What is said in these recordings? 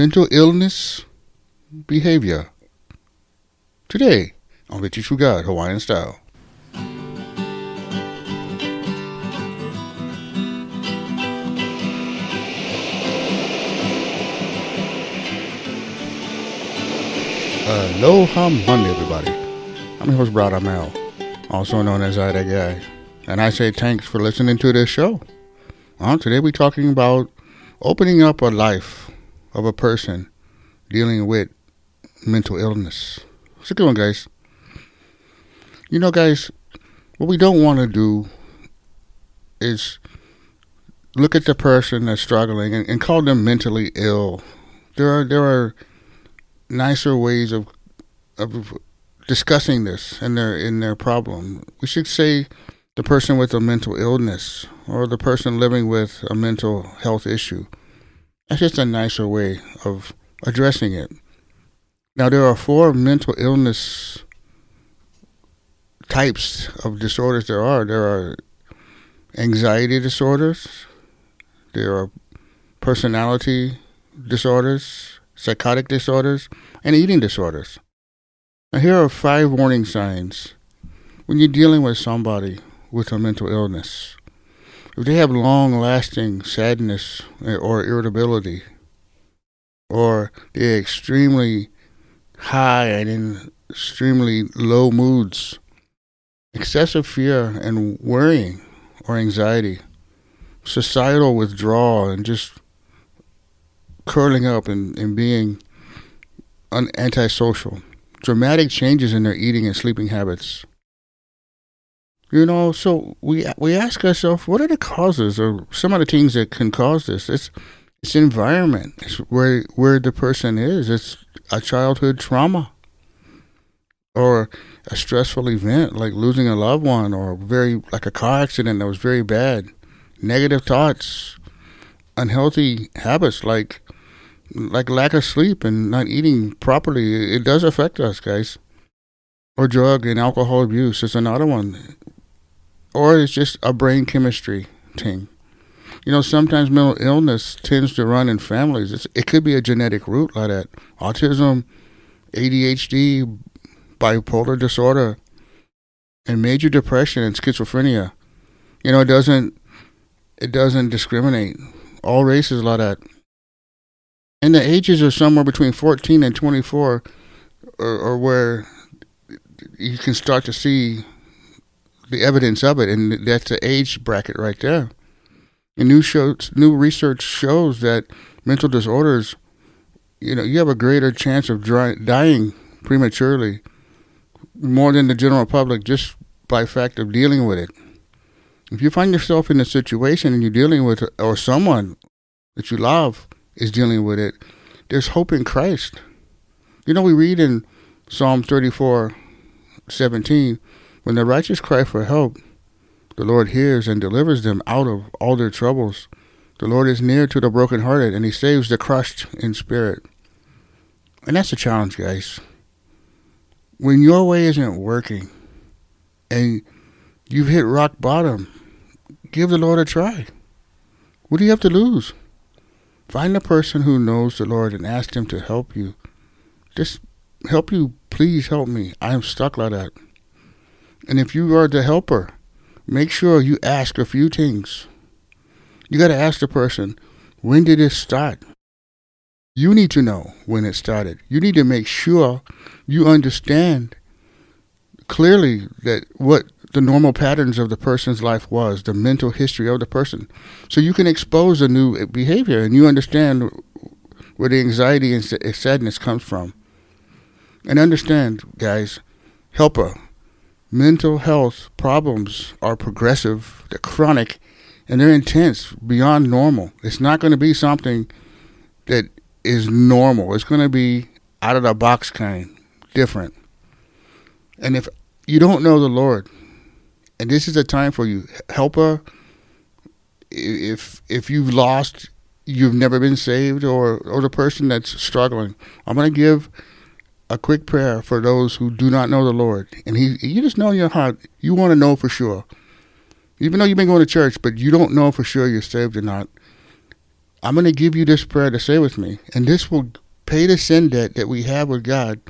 mental illness behavior. Today on Victory True God Hawaiian Style. Aloha Monday, everybody. I'm your host, Brad Amel, also known as I That Guy. And I say thanks for listening to this show. Well, today we're talking about opening up a life of a person dealing with mental illness. What's it doing, guys? You know, guys, what we don't want to do is look at the person that's struggling and, and call them mentally ill. There are there are nicer ways of of discussing this and their in their problem. We should say the person with a mental illness or the person living with a mental health issue. That's just a nicer way of addressing it. Now, there are four mental illness types of disorders there are. There are anxiety disorders, there are personality disorders, psychotic disorders, and eating disorders. Now, here are five warning signs when you're dealing with somebody with a mental illness. If they have long lasting sadness or irritability, or they're extremely high and in extremely low moods, excessive fear and worrying or anxiety, societal withdrawal and just curling up and, and being antisocial, dramatic changes in their eating and sleeping habits. You know, so we we ask ourselves, what are the causes or some of the things that can cause this? It's it's environment. It's where where the person is. It's a childhood trauma or a stressful event like losing a loved one or very like a car accident that was very bad. Negative thoughts, unhealthy habits like like lack of sleep and not eating properly. It does affect us, guys. Or drug and alcohol abuse is another one or it's just a brain chemistry thing. You know, sometimes mental illness tends to run in families. It's, it could be a genetic root like that. Autism, ADHD, bipolar disorder, and major depression and schizophrenia. You know, it doesn't it doesn't discriminate. All races like that. And the ages are somewhere between 14 and 24 or, or where you can start to see the evidence of it, and that's the age bracket right there. And new shows, new research shows that mental disorders, you know, you have a greater chance of dry, dying prematurely, more than the general public, just by fact of dealing with it. If you find yourself in a situation and you're dealing with, or someone that you love is dealing with it, there's hope in Christ. You know, we read in Psalm 34, 17, when the righteous cry for help, the Lord hears and delivers them out of all their troubles. The Lord is near to the brokenhearted, and He saves the crushed in spirit. And that's a challenge, guys. When your way isn't working and you've hit rock bottom, give the Lord a try. What do you have to lose? Find a person who knows the Lord and ask them to help you. Just help you. Please help me. I am stuck like that. And if you are the helper, make sure you ask a few things. You got to ask the person, when did it start? You need to know when it started. You need to make sure you understand clearly that what the normal patterns of the person's life was, the mental history of the person. So you can expose a new behavior and you understand where the anxiety and sadness comes from. And understand, guys, helper, mental health problems are progressive, they're chronic, and they're intense beyond normal. It's not going to be something that is normal. It's going to be out of the box kind, different. And if you don't know the Lord, and this is a time for you, helper. If if you've lost, you've never been saved, or or the person that's struggling, I'm going to give a quick prayer for those who do not know the Lord. And he, you just know in your heart, you want to know for sure. Even though you've been going to church, but you don't know for sure you're saved or not. I'm going to give you this prayer to say with me, and this will pay the sin debt that we have with God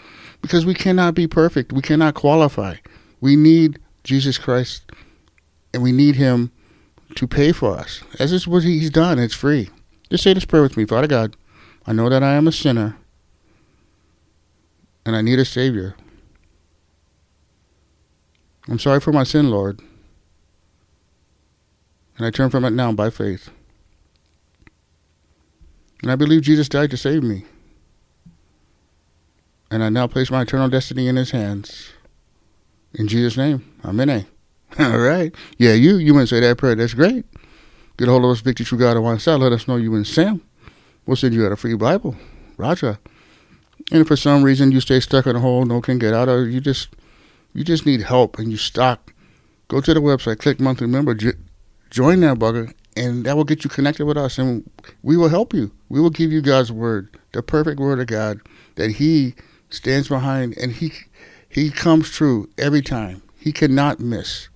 because we cannot be perfect. We cannot qualify. We need Jesus Christ and we need Him to pay for us. As is what He's done, it's free. Just say this prayer with me Father God, I know that I am a sinner and I need a Savior. I'm sorry for my sin, Lord. And I turn from it now by faith. And I believe Jesus died to save me. And I now place my eternal destiny in his hands. In Jesus' name, Amen. All right. Yeah, you you want to say that prayer. That's great. Get a hold of us, Victory True God on one side. Let us know you and Sam. We'll send you out a free Bible. Roger. And if for some reason you stay stuck in a hole, no can get out of, you just you just need help and you stuck. Go to the website, click monthly member, join that bugger, and that will get you connected with us, and we will help you. We will give you God's word, the perfect word of God that He stands behind, and He He comes true every time. He cannot miss.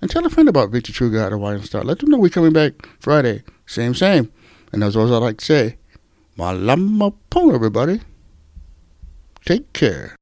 And tell a friend about Victory True God Hawaiian Style. Let them know we're coming back Friday. Same, same. And as always, I like to say, Malama everybody. Take care.